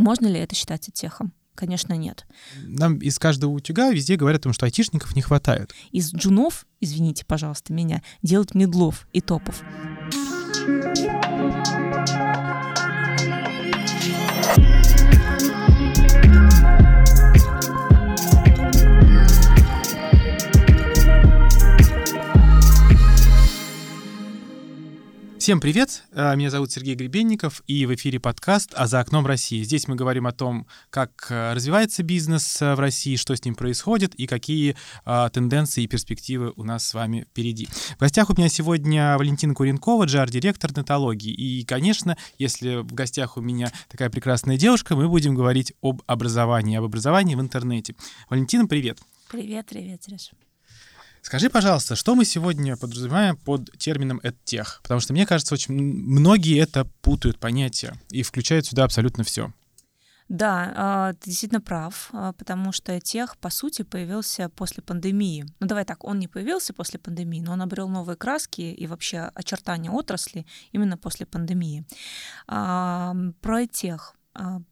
Можно ли это считать техом? Конечно, нет. Нам из каждого утюга везде говорят о том, что айтишников не хватает. Из джунов, извините, пожалуйста, меня, делают медлов и топов. Всем привет! Э, меня зовут Сергей Гребенников, и в эфире подкаст «А за окном России». Здесь мы говорим о том, как э, развивается бизнес э, в России, что с ним происходит и какие тенденции и перспективы у нас с вами впереди. В гостях у меня сегодня Валентина Куренкова, джар-директор нетологии. И, конечно, если в гостях у меня такая прекрасная девушка, мы будем говорить об образовании, об образовании в интернете. Валентина, привет! Привет, привет, Сереж. Скажи, пожалуйста, что мы сегодня подразумеваем под термином «эдтех»? Потому что, мне кажется, очень многие это путают понятия и включают сюда абсолютно все. Да, а, ты действительно прав, а, потому что тех, по сути, появился после пандемии. Ну давай так, он не появился после пандемии, но он обрел новые краски и вообще очертания отрасли именно после пандемии. А, про тех.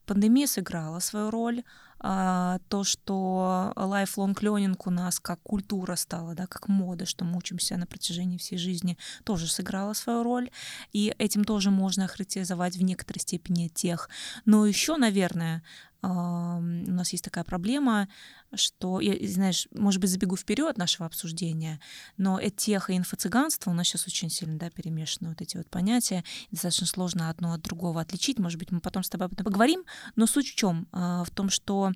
Пандемия сыграла свою роль, то, что lifelong learning у нас как культура стала, да, как мода, что мы учимся на протяжении всей жизни, тоже сыграла свою роль. И этим тоже можно охарактеризовать в некоторой степени тех. Но еще, наверное, у нас есть такая проблема, что, я, знаешь, может быть, забегу вперед нашего обсуждения, но этех и инфо-цыганство у нас сейчас очень сильно да, перемешаны вот эти вот понятия, достаточно сложно одно от другого отличить. Может быть, мы потом с тобой об этом поговорим, но суть в чем? А, в том, что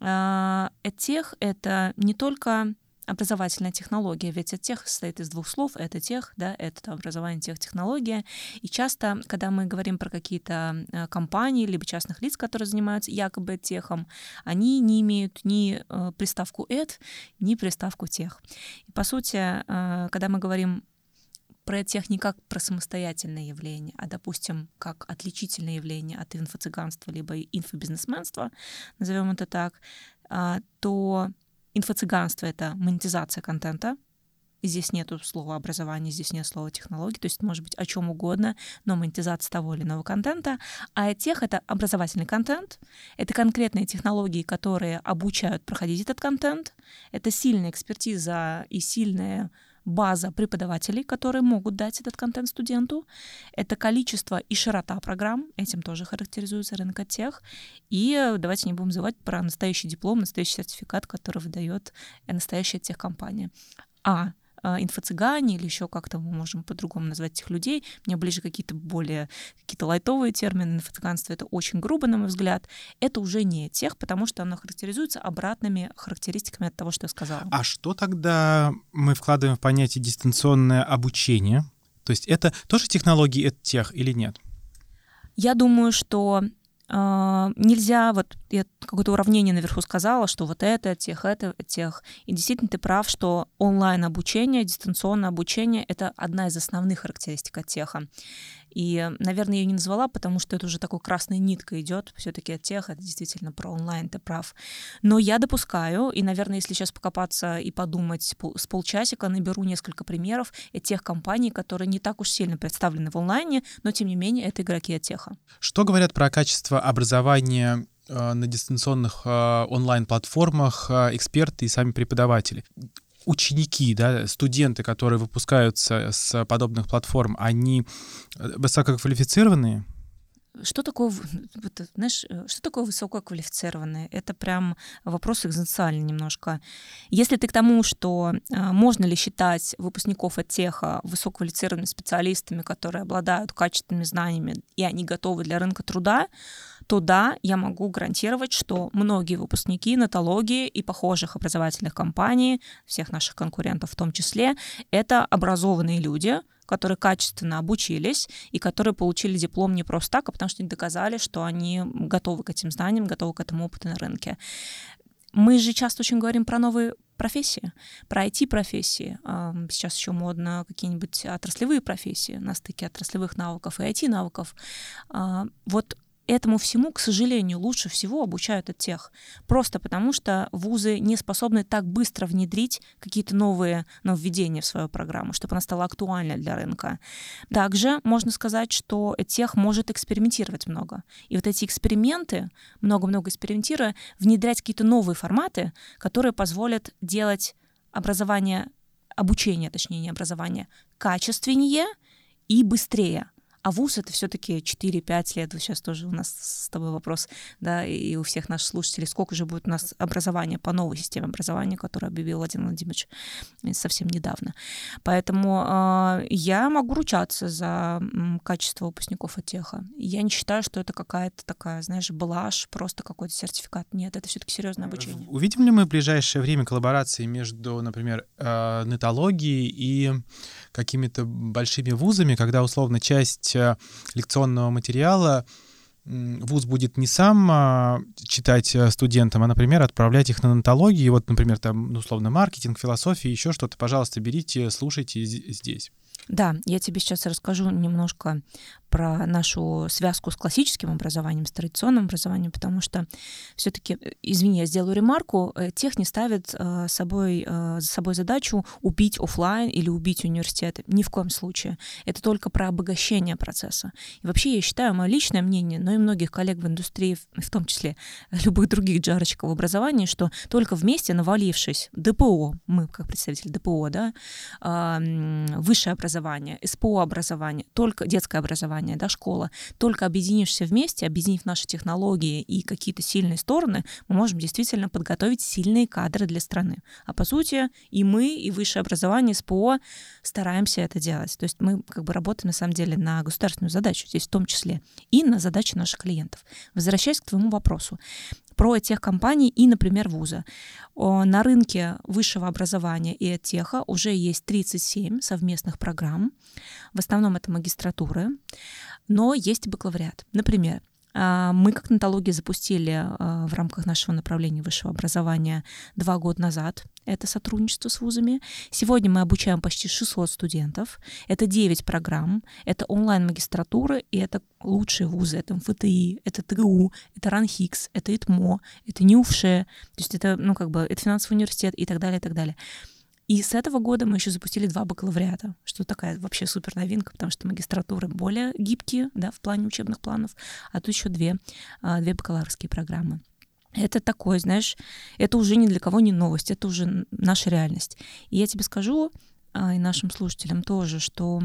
а, этех — это не только образовательная технология, ведь от тех состоит из двух слов, это тех, да, это образование, тех, технология. И часто, когда мы говорим про какие-то э, компании, либо частных лиц, которые занимаются якобы техом, они не имеют ни э, приставку «эт», ни приставку «тех». И, по сути, э, когда мы говорим про тех не как про самостоятельное явление, а, допустим, как отличительное явление от инфо-цыганства либо инфобизнесменства, назовем это так, то Инфо-цыганство — это монетизация контента. Здесь нету слова образование, здесь нет слова технологии, то есть может быть о чем угодно, но монетизация того или иного контента. А тех — это образовательный контент, это конкретные технологии, которые обучают проходить этот контент, это сильная экспертиза и сильная база преподавателей, которые могут дать этот контент студенту, это количество и широта программ, этим тоже характеризуется рынок тех. И э, давайте не будем забывать про настоящий диплом, настоящий сертификат, который выдает э, настоящая техкомпания. А инфо-цыгане или еще как-то мы можем по-другому назвать этих людей. Мне ближе какие-то более какие-то лайтовые термины. Инфо-цыганство — это очень грубо, на мой взгляд. Это уже не тех, потому что оно характеризуется обратными характеристиками от того, что я сказала. А что тогда мы вкладываем в понятие дистанционное обучение? То есть это тоже технологии тех или нет? Я думаю, что нельзя, вот я какое-то уравнение наверху сказала, что вот это, тех, это, тех. И действительно ты прав, что онлайн-обучение, дистанционное обучение — это одна из основных характеристик теха. И, наверное, ее не назвала, потому что это уже такой красной ниткой идет. Все-таки от тех, это действительно про онлайн, ты прав. Но я допускаю, и, наверное, если сейчас покопаться и подумать с полчасика, наберу несколько примеров тех компаний, которые не так уж сильно представлены в онлайне, но, тем не менее, это игроки от теха. Что говорят про качество образования э, на дистанционных э, онлайн-платформах э, эксперты и сами преподаватели ученики, да, студенты, которые выпускаются с подобных платформ, они э, высококвалифицированные? Что такое, знаешь, э, что такое высококвалифицированные? Это прям вопрос экзистенциальный немножко. Если ты к тому, что а, можно ли считать выпускников от теха высококвалифицированными специалистами, которые обладают качественными знаниями, и они готовы для рынка труда, то да, я могу гарантировать, что многие выпускники нотологии и похожих образовательных компаний, всех наших конкурентов в том числе, это образованные люди, которые качественно обучились и которые получили диплом не просто так, а потому что они доказали, что они готовы к этим знаниям, готовы к этому опыту на рынке. Мы же часто очень говорим про новые профессии, про IT-профессии. Сейчас еще модно какие-нибудь отраслевые профессии на стыке отраслевых навыков и IT-навыков. А, вот этому всему, к сожалению, лучше всего обучают от тех. Просто потому, что вузы не способны так быстро внедрить какие-то новые нововведения в свою программу, чтобы она стала актуальной для рынка. Также можно сказать, что тех может экспериментировать много. И вот эти эксперименты, много-много экспериментируя, внедрять какие-то новые форматы, которые позволят делать образование, обучение, точнее, не образование, качественнее и быстрее. А вуз это все-таки 4-5 лет. Вот сейчас тоже у нас с тобой вопрос, да, и у всех наших слушателей, сколько же будет у нас образования по новой системе образования, которую объявил Владимир Владимирович э, совсем недавно. Поэтому э, я могу ручаться за качество выпускников отеха. Я не считаю, что это какая-то такая, знаешь, блажь, просто какой-то сертификат. Нет, это все-таки серьезное обучение. Увидим ли мы в ближайшее время коллаборации между, например, э, нетологией и какими-то большими вузами, когда условно часть э, лекционного материала. Вуз будет не сам а, читать э, студентам, а, например, отправлять их на нотологии, вот, например, там, ну, условно, маркетинг, философия, еще что-то, пожалуйста, берите, слушайте здесь. Да, я тебе сейчас расскажу немножко про нашу связку с классическим образованием, с традиционным образованием, потому что все-таки, э, извини, я сделаю ремарку, э, тех не ставит э, собой, за собой задачу убить офлайн или убить университеты. Ни в коем случае. Это только про обогащение процесса. И вообще я считаю, мое личное мнение, но и многих коллег в индустрии, в том числе любых других джарочков в образовании, что только вместе навалившись ДПО, мы как представители ДПО, да, высшее образование, СПО образование, только детское образование, образование, да, школа, только объединишься вместе, объединив наши технологии и какие-то сильные стороны, мы можем действительно подготовить сильные кадры для страны. А по сути и мы, и высшее образование, СПО стараемся это делать. То есть мы как бы работаем на самом деле на государственную задачу здесь в том числе и на задачи наших клиентов. Возвращаясь к твоему вопросу про тех компаний и, например, вуза. На рынке высшего образования и теха уже есть 37 совместных программ. В основном это магистратуры, но есть и бакалавриат. Например, мы как нотология запустили а, в рамках нашего направления высшего образования два года назад это сотрудничество с вузами. Сегодня мы обучаем почти 600 студентов. Это 9 программ, это онлайн-магистратура, и это лучшие вузы. Это МФТИ, это ТГУ, это РАНХИКС, это ИТМО, это НИУФШЕ, то есть это, ну, как бы, это финансовый университет и так далее, и так далее. И с этого года мы еще запустили два бакалавриата, что такая вообще супер новинка, потому что магистратуры более гибкие да, в плане учебных планов, а тут еще две, а, две бакалаврские программы. Это такое, знаешь, это уже ни для кого не новость, это уже наша реальность. И я тебе скажу, а, и нашим слушателям тоже, что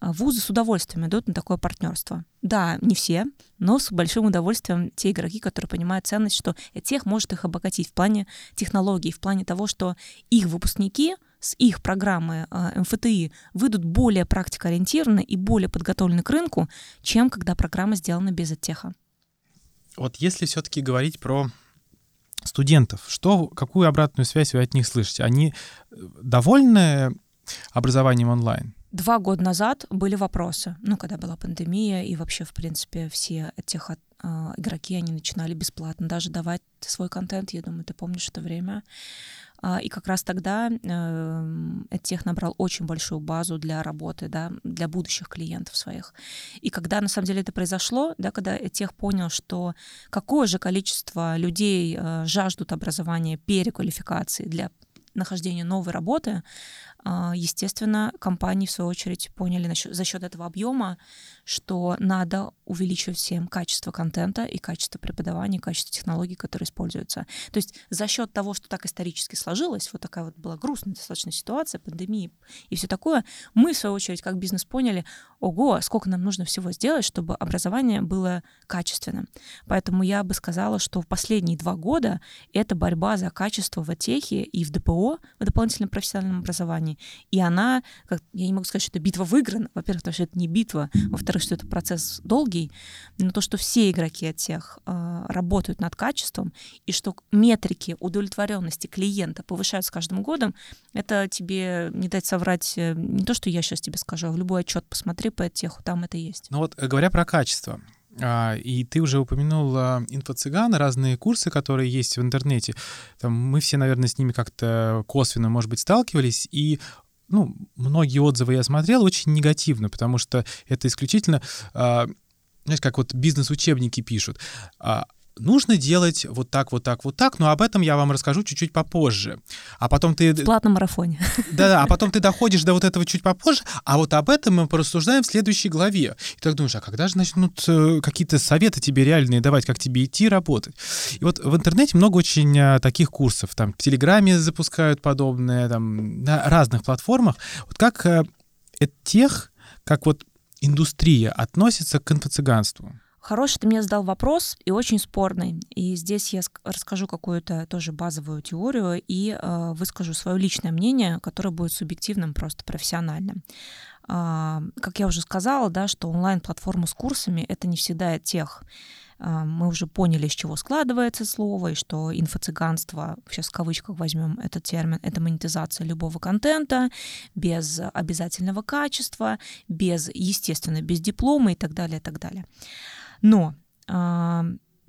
вузы с удовольствием идут на такое партнерство. Да, не все, но с большим удовольствием те игроки, которые понимают ценность, что тех может их обогатить в плане технологий, в плане того, что их выпускники с их программы э, МФТИ выйдут более практикоориентированно и более подготовлены к рынку, чем когда программа сделана без оттеха. Вот если все-таки говорить про студентов, что, какую обратную связь вы от них слышите? Они э, довольны образованием онлайн? Два года назад были вопросы, ну, когда была пандемия, и вообще, в принципе, все этих э, игроки, они начинали бесплатно даже давать свой контент, я думаю, ты помнишь это время. А, и как раз тогда э, тех набрал очень большую базу для работы, да, для будущих клиентов своих. И когда на самом деле это произошло, да, когда тех понял, что какое же количество людей э, жаждут образования переквалификации для нахождения новой работы, естественно, компании, в свою очередь, поняли за счет этого объема, что надо увеличивать всем качество контента и качество преподавания, и качество технологий, которые используются. То есть за счет того, что так исторически сложилось, вот такая вот была грустная достаточно ситуация, пандемии и все такое, мы, в свою очередь, как бизнес поняли, ого, сколько нам нужно всего сделать, чтобы образование было качественным. Поэтому я бы сказала, что в последние два года это борьба за качество в отехе и в ДПО, в дополнительном профессиональном образовании, и она, как, я не могу сказать, что это битва выиграна, во-первых, потому что это не битва, во-вторых, что это процесс долгий, но то, что все игроки от тех э, работают над качеством, и что метрики удовлетворенности клиента повышаются с каждым годом, это тебе не дать соврать э, не то, что я сейчас тебе скажу, а в любой отчет посмотри по теху, там это есть. Ну вот, э, говоря про качество, а, и ты уже упомянул инфо-цыган, разные курсы, которые есть в интернете. Там мы все, наверное, с ними как-то косвенно, может быть, сталкивались. И ну, многие отзывы я смотрел очень негативно, потому что это исключительно знаешь, как вот бизнес-учебники пишут, а, нужно делать вот так, вот так, вот так, но об этом я вам расскажу чуть-чуть попозже. А потом ты... В платном марафоне. Да-да, а потом ты доходишь до вот этого чуть попозже, а вот об этом мы порассуждаем в следующей главе. И так думаешь, а когда же начнут э, какие-то советы тебе реальные давать, как тебе идти работать? И вот в интернете много очень э, таких курсов, там в Телеграме запускают подобные, там на разных платформах. Вот как э, тех, как вот индустрия относится к инфо-цыганству? Хороший ты мне задал вопрос и очень спорный. И здесь я расскажу какую-то тоже базовую теорию и э, выскажу свое личное мнение, которое будет субъективным, просто профессиональным. Э, как я уже сказала, да, что онлайн-платформа с курсами — это не всегда тех. Э, мы уже поняли, из чего складывается слово, и что инфо-цыганство, сейчас в кавычках возьмем этот термин, это монетизация любого контента без обязательного качества, без, естественно, без диплома и так далее, и так далее. Но э,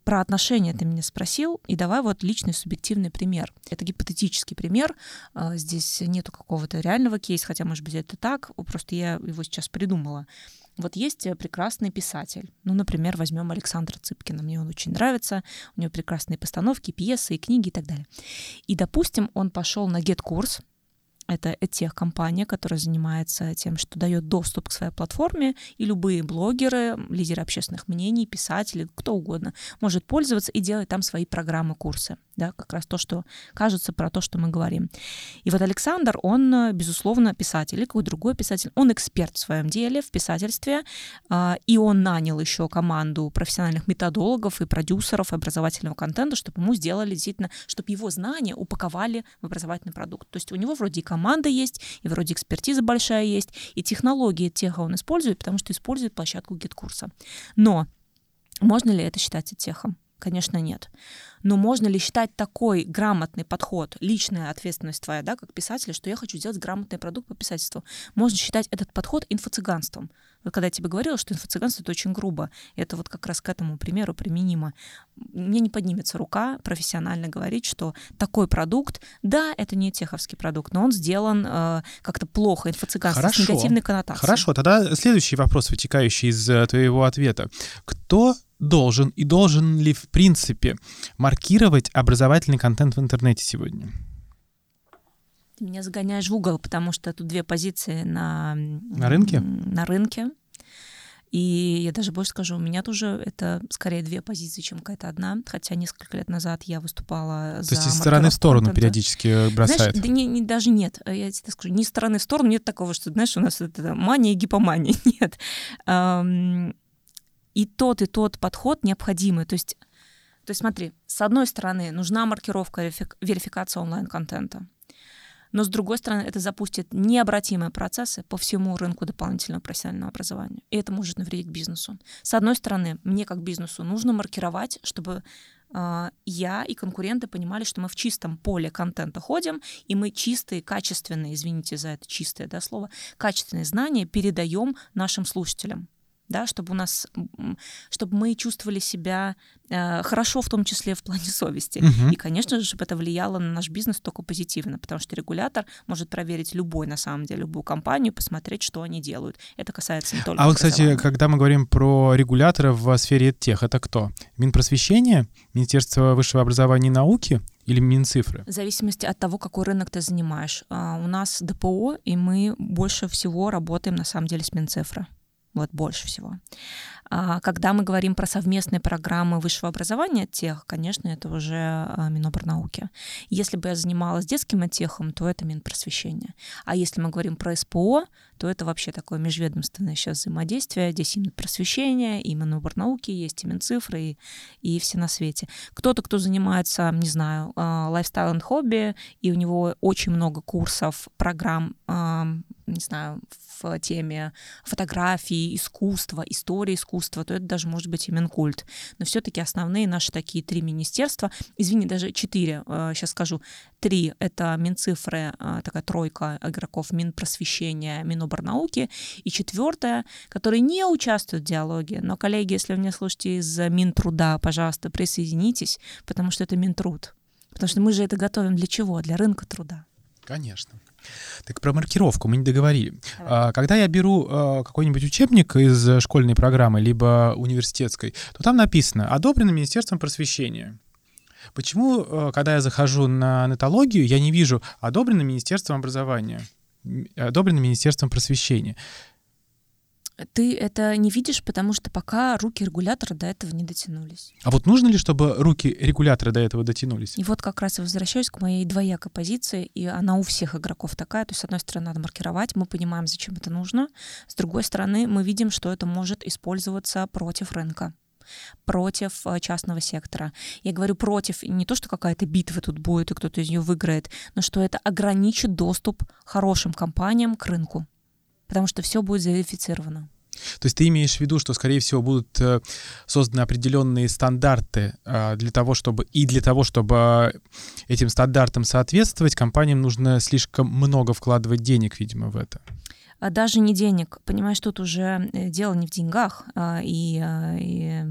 про отношения ты меня спросил, и давай вот личный субъективный пример. Это гипотетический пример, э, здесь нету какого-то реального кейса, хотя, может быть, это так, просто я его сейчас придумала. Вот есть прекрасный писатель. Ну, например, возьмем Александра Цыпкина. Мне он очень нравится. У него прекрасные постановки, пьесы и книги и так далее. И, допустим, он пошел на GET-курс, это тех компания, которая занимается тем, что дает доступ к своей платформе, и любые блогеры, лидеры общественных мнений, писатели, кто угодно, может пользоваться и делать там свои программы, курсы. Да, как раз то, что кажется про то, что мы говорим. И вот Александр, он, безусловно, писатель, или какой другой писатель, он эксперт в своем деле, в писательстве, а, и он нанял еще команду профессиональных методологов и продюсеров образовательного контента, чтобы ему сделали действительно, чтобы его знания упаковали в образовательный продукт. То есть у него вроде и есть, и вроде экспертиза большая есть, и технологии tech а он использует, потому что использует площадку GetCourse а. Но можно ли это считать tech ом? Конечно, нет. Но можно ли считать такой грамотный подход, личная ответственность твоя, да, как писателя, что я хочу сделать грамотный продукт по писательству? Можно считать этот подход инфо-цыганством. Вот когда я тебе говорила, что инфо-цыганство — это очень грубо, это вот как раз к этому примеру применимо. Мне не поднимется рука профессионально говорить, что такой продукт, да, это не теховский продукт, но он сделан э, как-то плохо, инфо-цыганство, с негативной коннотацией. Хорошо, тогда следующий вопрос, вытекающий из э, твоего ответа. Кто должен и должен ли в принципе маркировать образовательный контент в интернете сегодня? Ты меня загоняешь в угол, потому что тут две позиции на, на рынке. На рынке. И я даже больше скажу, у меня тоже это скорее две позиции, чем какая-то одна. Хотя несколько лет назад я выступала То за... есть из стороны в сторону контента. периодически бросает? Знаешь, да не, не, даже нет. Я тебе скажу, ни стороны в сторону нет такого, что, знаешь, у нас это мания и гипомания. Нет и тот, и тот подход необходимый. То есть, то есть смотри, с одной стороны, нужна маркировка, верификация онлайн-контента. Но с другой стороны, это запустит необратимые процессы по всему рынку дополнительного профессионального образования. И это может навредить бизнесу. С одной стороны, мне как бизнесу нужно маркировать, чтобы э, я и конкуренты понимали, что мы в чистом поле контента ходим, и мы чистые, качественные, извините за это чистое да, слово, качественные знания передаем нашим слушателям да, чтобы у нас, чтобы мы чувствовали себя э, хорошо, в том числе в плане совести. Угу. И, конечно же, чтобы это влияло на наш бизнес только позитивно, потому что регулятор может проверить любой, на самом деле, любую компанию, посмотреть, что они делают. Это касается не только. А вот, кстати, когда мы говорим про регуляторов в сфере тех, это кто? Минпросвещение, Министерство высшего образования и науки или Минцифры? В зависимости от того, какой рынок ты занимаешь. Uh, у нас ДПО, и мы больше всего работаем на самом деле с Минцифры вот больше всего. А когда мы говорим про совместные программы высшего образования тех, конечно, это уже а, Миноборнауки. Если бы я занималась детским техом, то это Минпросвещение. А если мы говорим про СПО, то это вообще такое межведомственное сейчас взаимодействие. Здесь и Минпросвещение, и Миноборнауки есть, и Минцифры, и, и все на свете. Кто-то, кто занимается, не знаю, лайфстайл и хобби, и у него очень много курсов, программ, не знаю, в теме фотографии, искусства, истории искусства, то это даже может быть и Минкульт. Но все-таки основные наши такие три министерства, извини, даже четыре, сейчас э, скажу, три — это Минцифры, э, такая тройка игроков, Минпросвещения, Миноборнауки, и четвертая, которые не участвуют в диалоге, но, коллеги, если вы меня слушаете из Минтруда, пожалуйста, присоединитесь, потому что это Минтруд. Потому что мы же это готовим для чего? Для рынка труда. Конечно. Так про маркировку мы не договорили. Давай. Когда я беру а, какой-нибудь учебник из школьной программы, либо университетской, то там написано «Одобрено Министерством просвещения». Почему, а, когда я захожу на нетологию, я не вижу «Одобрено Министерством образования», «Одобрено Министерством просвещения»? Ты это не видишь, потому что пока руки регулятора до этого не дотянулись. А вот нужно ли, чтобы руки регулятора до этого дотянулись? И вот как раз и возвращаюсь к моей двоякой позиции, и она у всех игроков такая. То есть, с одной стороны, надо маркировать, мы понимаем, зачем это нужно. С другой стороны, мы видим, что это может использоваться против рынка против э, частного сектора. Я говорю против не то, что какая-то битва тут будет и кто-то из нее выиграет, но что это ограничит доступ хорошим компаниям к рынку потому что все будет заверифицировано. То есть ты имеешь в виду, что, скорее всего, будут э, созданы определенные стандарты э, для того, чтобы и для того, чтобы этим стандартам соответствовать, компаниям нужно слишком много вкладывать денег, видимо, в это. А даже не денег. Понимаешь, тут уже э, дело не в деньгах, а, и, и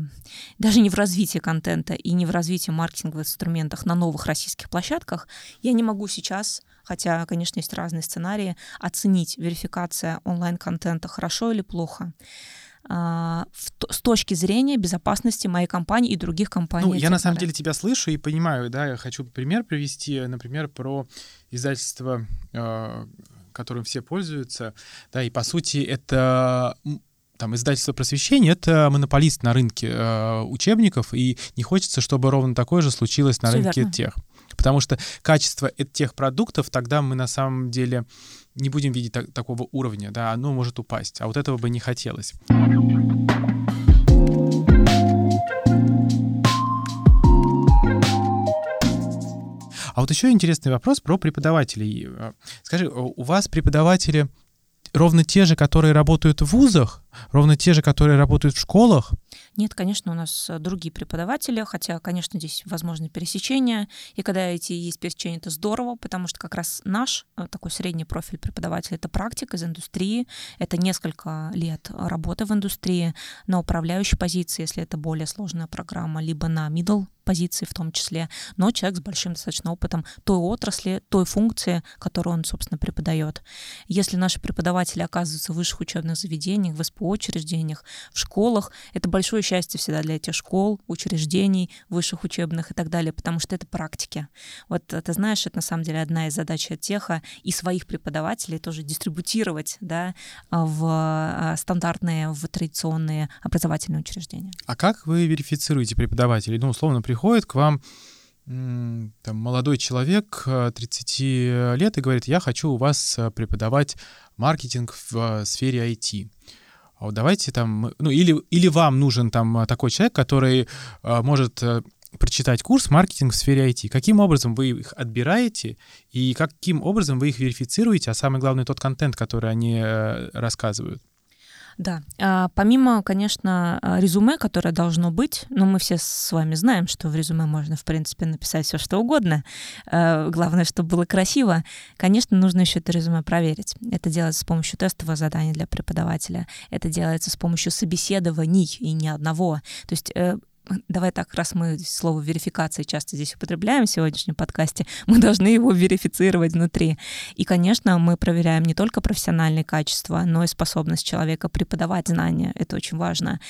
даже не в развитии контента, и не в развитии маркетинговых инструментах на новых российских площадках. Я не могу сейчас хотя, конечно, есть разные сценарии, оценить верификация онлайн-контента хорошо или плохо а, с точки зрения безопасности моей компании и других компаний. Ну, я на самом деле тебя слышу и понимаю, да, я хочу пример привести, например, про издательство, а, которым все пользуются, да, и по сути это там издательство просвещения это монополист на рынке э, учебников, и не хочется, чтобы ровно такое же случилось на Все рынке верно. тех. Потому что качество тех продуктов тогда мы на самом деле не будем видеть так, такого уровня, да, оно может упасть. А вот этого бы не хотелось. А вот еще интересный вопрос про преподавателей. Скажи, у вас преподаватели ровно те же, которые работают в вузах, ровно те же, которые работают в школах? Нет, конечно, у нас э, другие преподаватели, хотя, конечно, здесь возможны пересечения. И когда эти есть пересечения, это здорово, потому что как раз наш э, такой средний профиль преподавателя — это практик из индустрии, это несколько лет работы в индустрии на управляющей позиции, если это более сложная программа, либо на middle позиции в том числе, но человек с большим достаточно опытом той отрасли, той функции, которую он, собственно, преподает. Если наши преподаватели оказываются в высших учебных заведениях, в СПО учреждениях, в школах, это большое счастье всегда для этих школ, учреждений, высших учебных и так далее, потому что это практики. Вот ты знаешь, это на самом деле одна из задач теха и своих преподавателей тоже дистрибутировать да, в а, стандартные, в традиционные образовательные учреждения. А как вы верифицируете преподавателей? Ну, условно, приходит к вам там, молодой человек 30 э, лет и говорит, я хочу у вас э, преподавать маркетинг в э, сфере IT а вот давайте там, ну или, или вам нужен там а, такой человек, который э, может э, прочитать курс маркетинг в сфере IT. Каким образом вы их отбираете и каким образом вы их верифицируете, а самое главное тот контент, который они э, рассказывают? Да. А, помимо, конечно, а, резюме, которое должно быть, но мы все с вами знаем, что в резюме можно, в принципе, написать все, что угодно. А, главное, чтобы было красиво. Конечно, нужно еще это резюме проверить. Это делается с помощью тестового задания для преподавателя. Это делается с помощью собеседований и ни одного. То есть э, давай так, раз мы слово верификация часто здесь употребляем в сегодняшнем подкасте, мы должны его верифицировать внутри. И, конечно, мы проверяем не только профессиональные качества, но и способность человека преподавать знания. Это очень важно.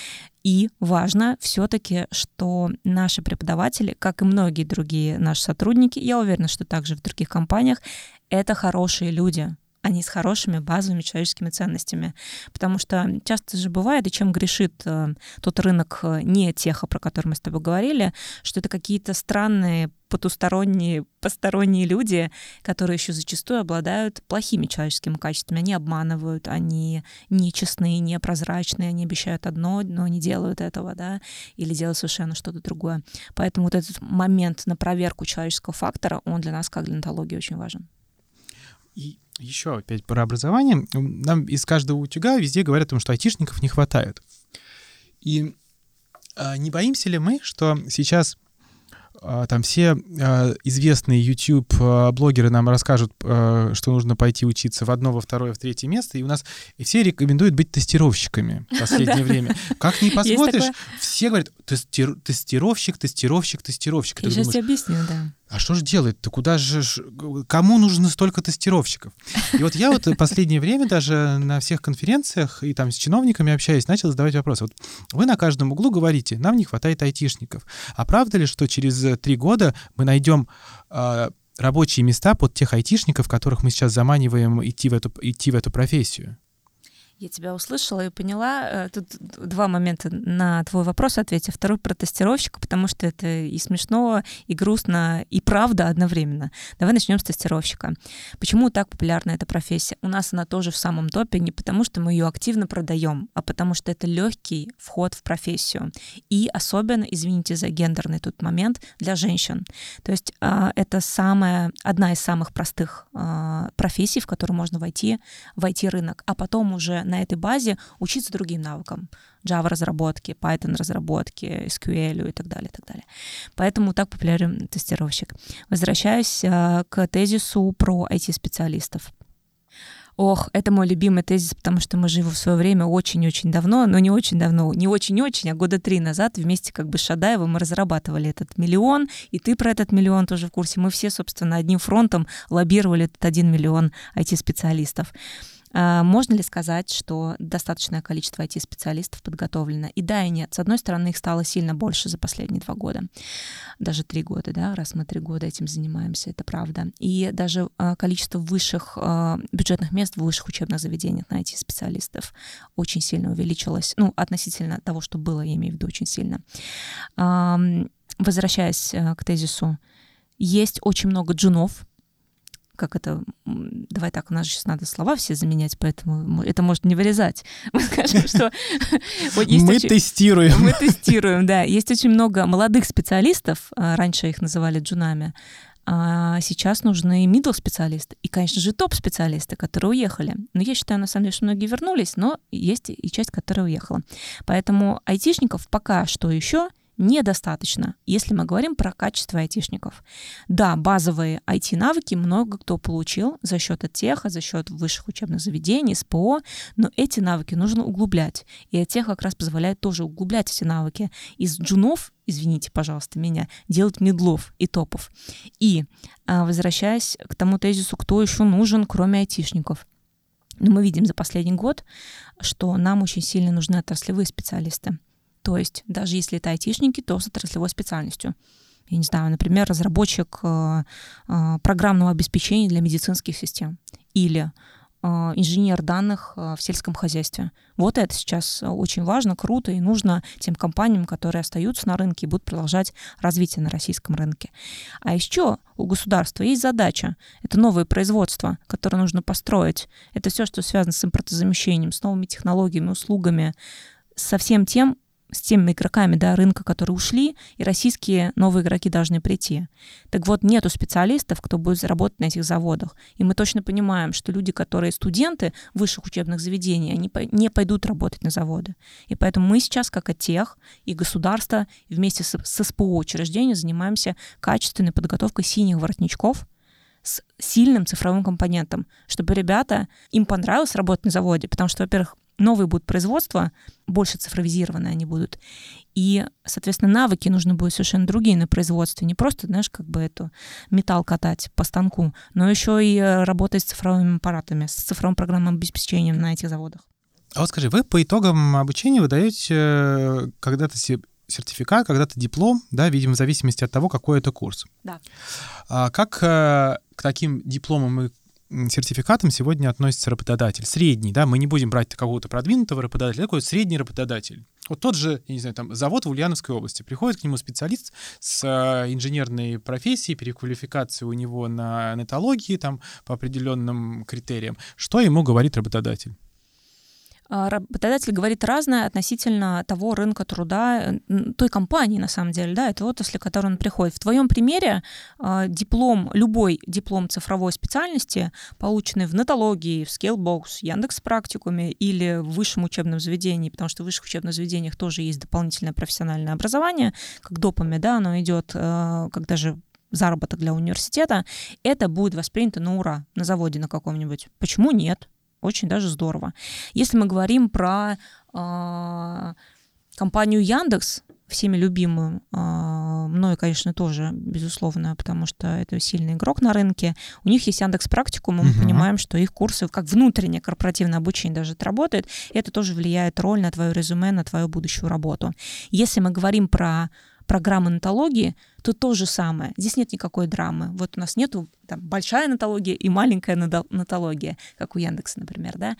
И важно все-таки, что наши преподаватели, как и многие другие наши сотрудники, я уверена, что также в других компаниях, это хорошие люди, они с хорошими базовыми человеческими ценностями. Потому что часто же бывает, и чем грешит э, тот рынок э, не теха, про который мы с тобой говорили, что это какие-то странные потусторонние, посторонние люди, которые еще зачастую обладают плохими человеческими качествами. Они обманывают, они нечестные, непрозрачные, они обещают одно, но не делают этого, да, или делают совершенно что-то другое. Поэтому вот этот момент на проверку человеческого фактора, он для нас, как для онтологии, очень важен. И еще опять про образование. Нам из каждого утюга везде говорят о том, что айтишников не хватает. И а, не боимся ли мы, что сейчас а, там все а, известные YouTube-блогеры нам расскажут, а, что нужно пойти учиться в одно, во второе, в третье место, и у нас и все рекомендуют быть тестировщиками в последнее время. Как ни посмотришь, все говорят, тестировщик, тестировщик, тестировщик. Я сейчас тебе объясню, да. А что же делать-то? Куда же... Кому нужно столько тестировщиков? И вот я вот последнее время даже на всех конференциях и там с чиновниками общаюсь, начал задавать вопрос. Вот вы на каждом углу говорите, нам не хватает айтишников. А правда ли, что через три года мы найдем э, рабочие места под тех айтишников, которых мы сейчас заманиваем идти в эту, идти в эту профессию? Я тебя услышала и поняла. Э, тут два момента на твой вопрос ответить. Второй про тестировщика, потому что это и смешно, и грустно, и правда одновременно. Давай начнем с тестировщика. Почему так популярна эта профессия? У нас она тоже в самом топе не потому, что мы ее активно продаем, а потому что это легкий вход в профессию. И особенно, извините за гендерный тут момент, для женщин. То есть а, это самая, одна из самых простых а, профессий, в которую можно войти, войти рынок, а потом уже на этой базе учиться другим навыкам. Java разработки, Python разработки, SQL и так далее, и так далее. Поэтому так популярен тестировщик. Возвращаюсь э, к тезису про IT-специалистов. Ох, это мой любимый тезис, потому что мы живем в свое время очень-очень давно, но не очень давно, не очень-очень, а года три назад вместе как бы с Шадаевым мы разрабатывали этот миллион, и ты про этот миллион тоже в курсе. Мы все, собственно, одним фронтом лоббировали этот один миллион IT-специалистов. А, можно ли сказать, что достаточное количество IT-специалистов подготовлено? И да, и нет. С одной стороны, их стало сильно больше за последние два года. Даже три года, да, раз мы три года этим занимаемся, это правда. И даже а, количество высших а, бюджетных мест в высших учебных заведениях на IT-специалистов очень сильно увеличилось. Ну, относительно того, что было, я имею в виду, очень сильно. Возвращаясь к тезису, есть очень много джунов, как это, давай так, у нас сейчас надо слова все заменять, поэтому это может не вырезать. Мы скажем, что... Мы тестируем. Мы тестируем, да. Есть очень много молодых специалистов, а, раньше их называли джунами, а сейчас нужны middle специалисты и, конечно же, топ-специалисты, которые уехали. Но я считаю, на самом деле, что многие вернулись, но есть и часть, которая уехала. Поэтому айтишников пока что еще недостаточно, если мы говорим про качество айтишников. Да, базовые IT-навыки много кто получил за счет отеха, за счет высших учебных заведений, СПО, но эти навыки нужно углублять. И отех как раз позволяет тоже углублять эти навыки. Из джунов извините, пожалуйста, меня, делать медлов и топов. И а, возвращаясь к тому тезису, кто еще нужен, кроме айтишников. Но мы видим за последний год, что нам очень сильно нужны отраслевые специалисты. То есть даже если это айтишники, то с отраслевой специальностью. Я не знаю, например, разработчик э, э, программного обеспечения для медицинских систем или э, инженер данных в сельском хозяйстве. Вот это сейчас очень важно, круто и нужно тем компаниям, которые остаются на рынке и будут продолжать развитие на российском рынке. А еще у государства есть задача. Это новое производство, которое нужно построить. Это все, что связано с импортозамещением, с новыми технологиями, услугами, со всем тем, с теми игроками да, рынка, которые ушли, и российские новые игроки должны прийти. Так вот, нету специалистов, кто будет заработать на этих заводах. И мы точно понимаем, что люди, которые студенты высших учебных заведений, они не пойдут работать на заводы. И поэтому мы сейчас, как тех и государство, вместе с, с СПО учреждения занимаемся качественной подготовкой синих воротничков, с сильным цифровым компонентом, чтобы ребята, им понравилось работать на заводе, потому что, во-первых, новые будут производства, больше цифровизированные они будут. И, соответственно, навыки нужны будут совершенно другие на производстве. Не просто, знаешь, как бы эту металл катать по станку, но еще и э, работать с цифровыми аппаратами, с цифровым программным обеспечением на этих заводах. А вот скажи, вы по итогам обучения выдаете э, когда-то сертификат, когда-то диплом, да, видимо, в зависимости от того, какой это курс. Да. А как э, к таким дипломам и сертификатом сегодня относится работодатель. Средний, да, мы не будем брать какого-то продвинутого работодателя, такой средний работодатель. Вот тот же, я не знаю, там, завод в Ульяновской области. Приходит к нему специалист с э, инженерной профессией, переквалификацией у него на нетологии, там, по определенным критериям. Что ему говорит работодатель? А, работодатель говорит разное относительно того рынка труда, той компании, на самом деле, да, это отрасли, к которой он приходит. В твоем примере а, диплом, любой диплом цифровой специальности, полученный в нотологии, в Scalebox, Яндекс практикуме или в высшем учебном заведении, потому что в высших учебных заведениях тоже есть дополнительное профессиональное образование, как допами, да, оно идет, а, когда же заработок для университета, это будет воспринято на ура на заводе на каком-нибудь. Почему нет? Очень даже здорово. Если мы говорим про э, компанию Яндекс, всеми любимую, а, мною, конечно, тоже, безусловно, потому что это сильный игрок на рынке. У них есть Яндекс Практикум, и мы угу. понимаем, что их курсы, как внутреннее корпоративное обучение даже это работает, и это тоже влияет роль на твое резюме, на твою будущую работу. Если мы говорим про программы нотологии, то то же самое. Здесь нет никакой драмы. Вот у нас нету большая нотология и маленькая нотология, как у Яндекса, например, да.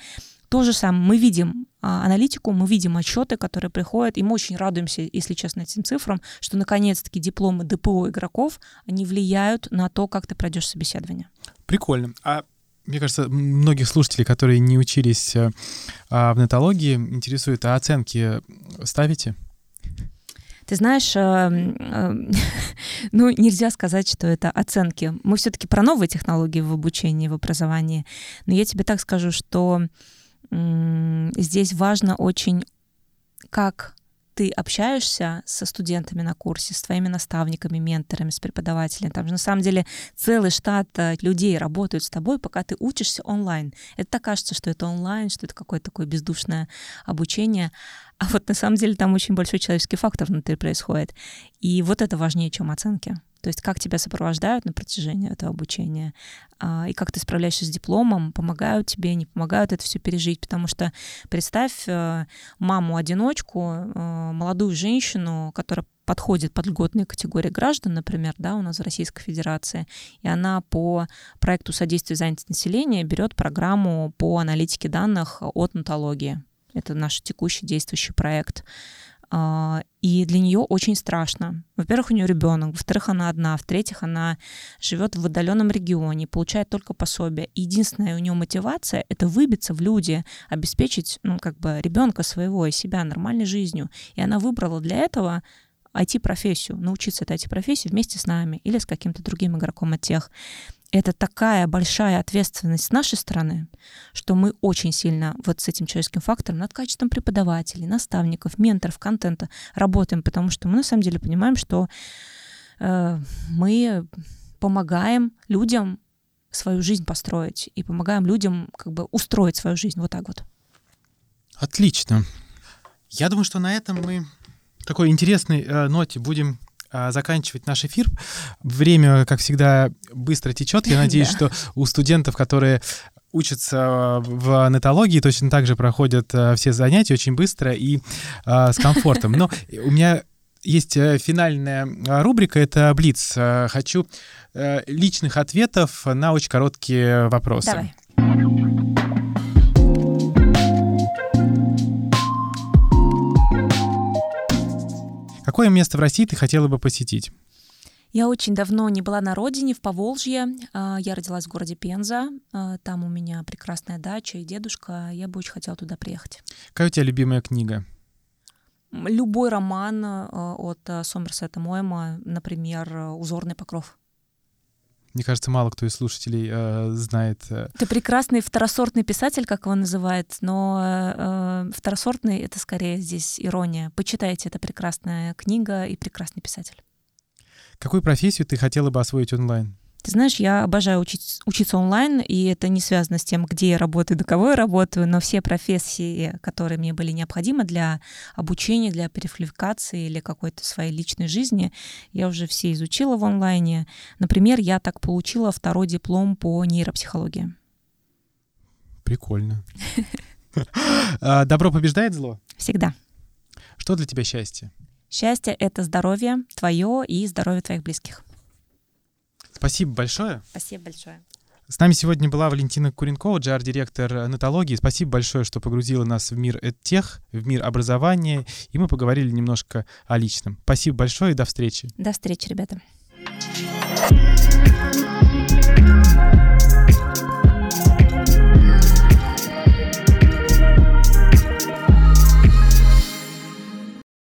То же самое. Мы видим а, аналитику, мы видим отчеты, которые приходят, и мы очень радуемся, если честно, этим цифрам, что наконец-таки дипломы ДПО игроков, они влияют на то, как ты пройдешь собеседование. Прикольно. А мне кажется, многих слушателей, которые не учились э, а, в нетологии, интересует, а оценки ставите? Ты знаешь, э, э, ну, нельзя сказать, что это оценки. Мы все-таки про новые технологии в обучении, в образовании. Но я тебе так скажу, что здесь важно очень, как ты общаешься со студентами на курсе, с твоими наставниками, менторами, с преподавателями. Там же на самом деле целый штат э, людей работают с тобой, пока ты учишься онлайн. Это так кажется, что это онлайн, что это какое-то такое бездушное обучение. А вот на самом деле там очень большой человеческий фактор внутри происходит. И вот это важнее, чем оценки. То есть как тебя сопровождают на протяжении этого обучения, а, и как ты справляешься с дипломом, помогают тебе, не помогают это все пережить. Потому что представь э, маму-одиночку, э, молодую женщину, которая подходит под льготные категории граждан, например, да, у нас в Российской Федерации, и она по проекту содействия занятости населения берет программу по аналитике данных от нотологии. Это наш текущий действующий проект. А, и для нее очень страшно. Во-первых, у нее ребенок, во-вторых, она одна, в-третьих, она живет в отдаленном регионе, получает только пособие. Единственная у нее мотивация — это выбиться в люди, обеспечить, ну, как бы ребенка своего и себя нормальной жизнью. И она выбрала для этого IT-профессию, научиться этой IT-профессии вместе с нами или с каким-то другим игроком от тех это такая большая ответственность с нашей стороны, что мы очень сильно вот с этим человеческим фактором над качеством преподавателей, наставников, менторов, контента работаем, потому что мы на самом деле понимаем, что э, мы помогаем людям свою жизнь построить и помогаем людям как бы устроить свою жизнь вот так вот. Отлично. Я думаю, что на этом мы такой интересной э, ноте будем заканчивать наш эфир. Время, как всегда, быстро течет. Я надеюсь, что у студентов, которые учатся в нетологии, точно так же проходят а, все занятия очень быстро и а, с комфортом. Но у меня есть э, финальная рубрика, это Блиц. Хочу э, личных ответов на очень короткие вопросы. Давай. Какое место в России ты хотела бы посетить? Я очень давно не была на родине, в Поволжье. А, я родилась в городе Пенза. А, там у меня прекрасная дача и дедушка. Я бы очень хотела туда приехать. Какая у тебя любимая книга? Любой роман а, от Сомерсета Моэма, например, «Узорный покров». Мне кажется, мало кто из слушателей э, знает. Э... Это прекрасный второсортный писатель, как его называют, но э, второсортный — это скорее здесь ирония. Почитайте, это прекрасная книга и прекрасный писатель. Какую профессию ты хотела бы освоить онлайн? Ты знаешь, я обожаю учить, учиться онлайн, и это не связано с тем, где я работаю, до кого я работаю, но все профессии, которые мне были необходимы для обучения, для переквалификации или какой-то своей личной жизни, я уже все изучила в онлайне. Например, я так получила второй диплом по нейропсихологии. Прикольно. А, добро побеждает зло? Всегда. Что для тебя счастье? Счастье — это здоровье твое и здоровье твоих близких. Спасибо большое. Спасибо большое. С нами сегодня была Валентина Куренкова, джар-директор нетологии. Спасибо большое, что погрузила нас в мир тех, в мир образования, и мы поговорили немножко о личном. Спасибо большое и до встречи. До встречи, ребята.